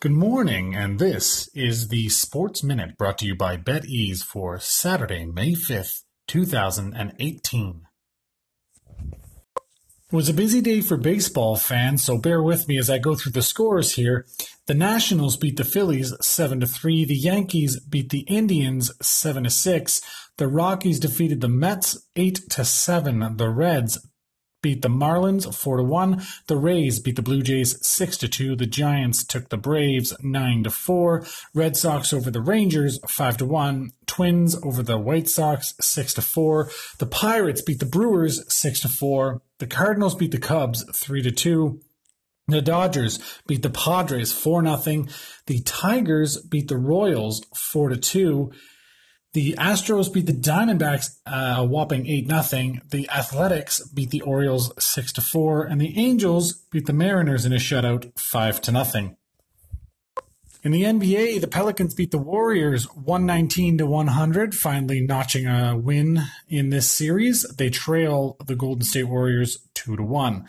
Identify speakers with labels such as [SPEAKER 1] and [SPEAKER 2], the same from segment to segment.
[SPEAKER 1] Good morning, and this is the Sports Minute brought to you by BetEaze for Saturday, May 5th, 2018. It was a busy day for baseball fans, so bear with me as I go through the scores here. The Nationals beat the Phillies 7 to 3, the Yankees beat the Indians 7 to 6, the Rockies defeated the Mets 8 to 7, the Reds beat the Marlins 4 to 1. The Rays beat the Blue Jays 6 to 2. The Giants took the Braves 9 to 4. Red Sox over the Rangers 5 to 1. Twins over the White Sox 6 to 4. The Pirates beat the Brewers 6 to 4. The Cardinals beat the Cubs 3 to 2. The Dodgers beat the Padres 4 0. The Tigers beat the Royals 4 to 2. The Astros beat the Diamondbacks uh, a whopping 8 0. The Athletics beat the Orioles 6 to 4. And the Angels beat the Mariners in a shutout 5 to nothing. In the NBA, the Pelicans beat the Warriors 119 to 100, finally notching a win in this series. They trail the Golden State Warriors 2 to 1.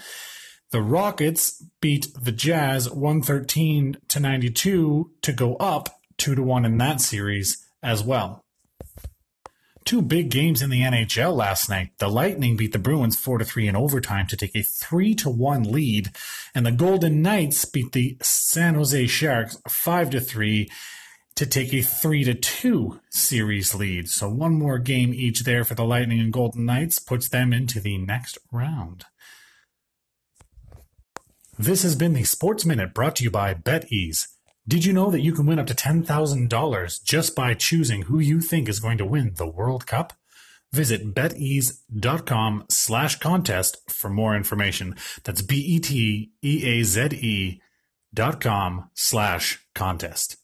[SPEAKER 1] The Rockets beat the Jazz 113 to 92 to go up 2 to 1 in that series as well. Two big games in the NHL last night. The Lightning beat the Bruins 4 to 3 in overtime to take a 3 to 1 lead, and the Golden Knights beat the San Jose Sharks 5 to 3 to take a 3 to 2 series lead. So one more game each there for the Lightning and Golden Knights puts them into the next round. This has been the Sports Minute brought to you by BetEaze. Did you know that you can win up to $10,000 just by choosing who you think is going to win the World Cup? Visit beteaze.com slash contest for more information. That's B-E-T-E-A-Z-E dot com slash contest.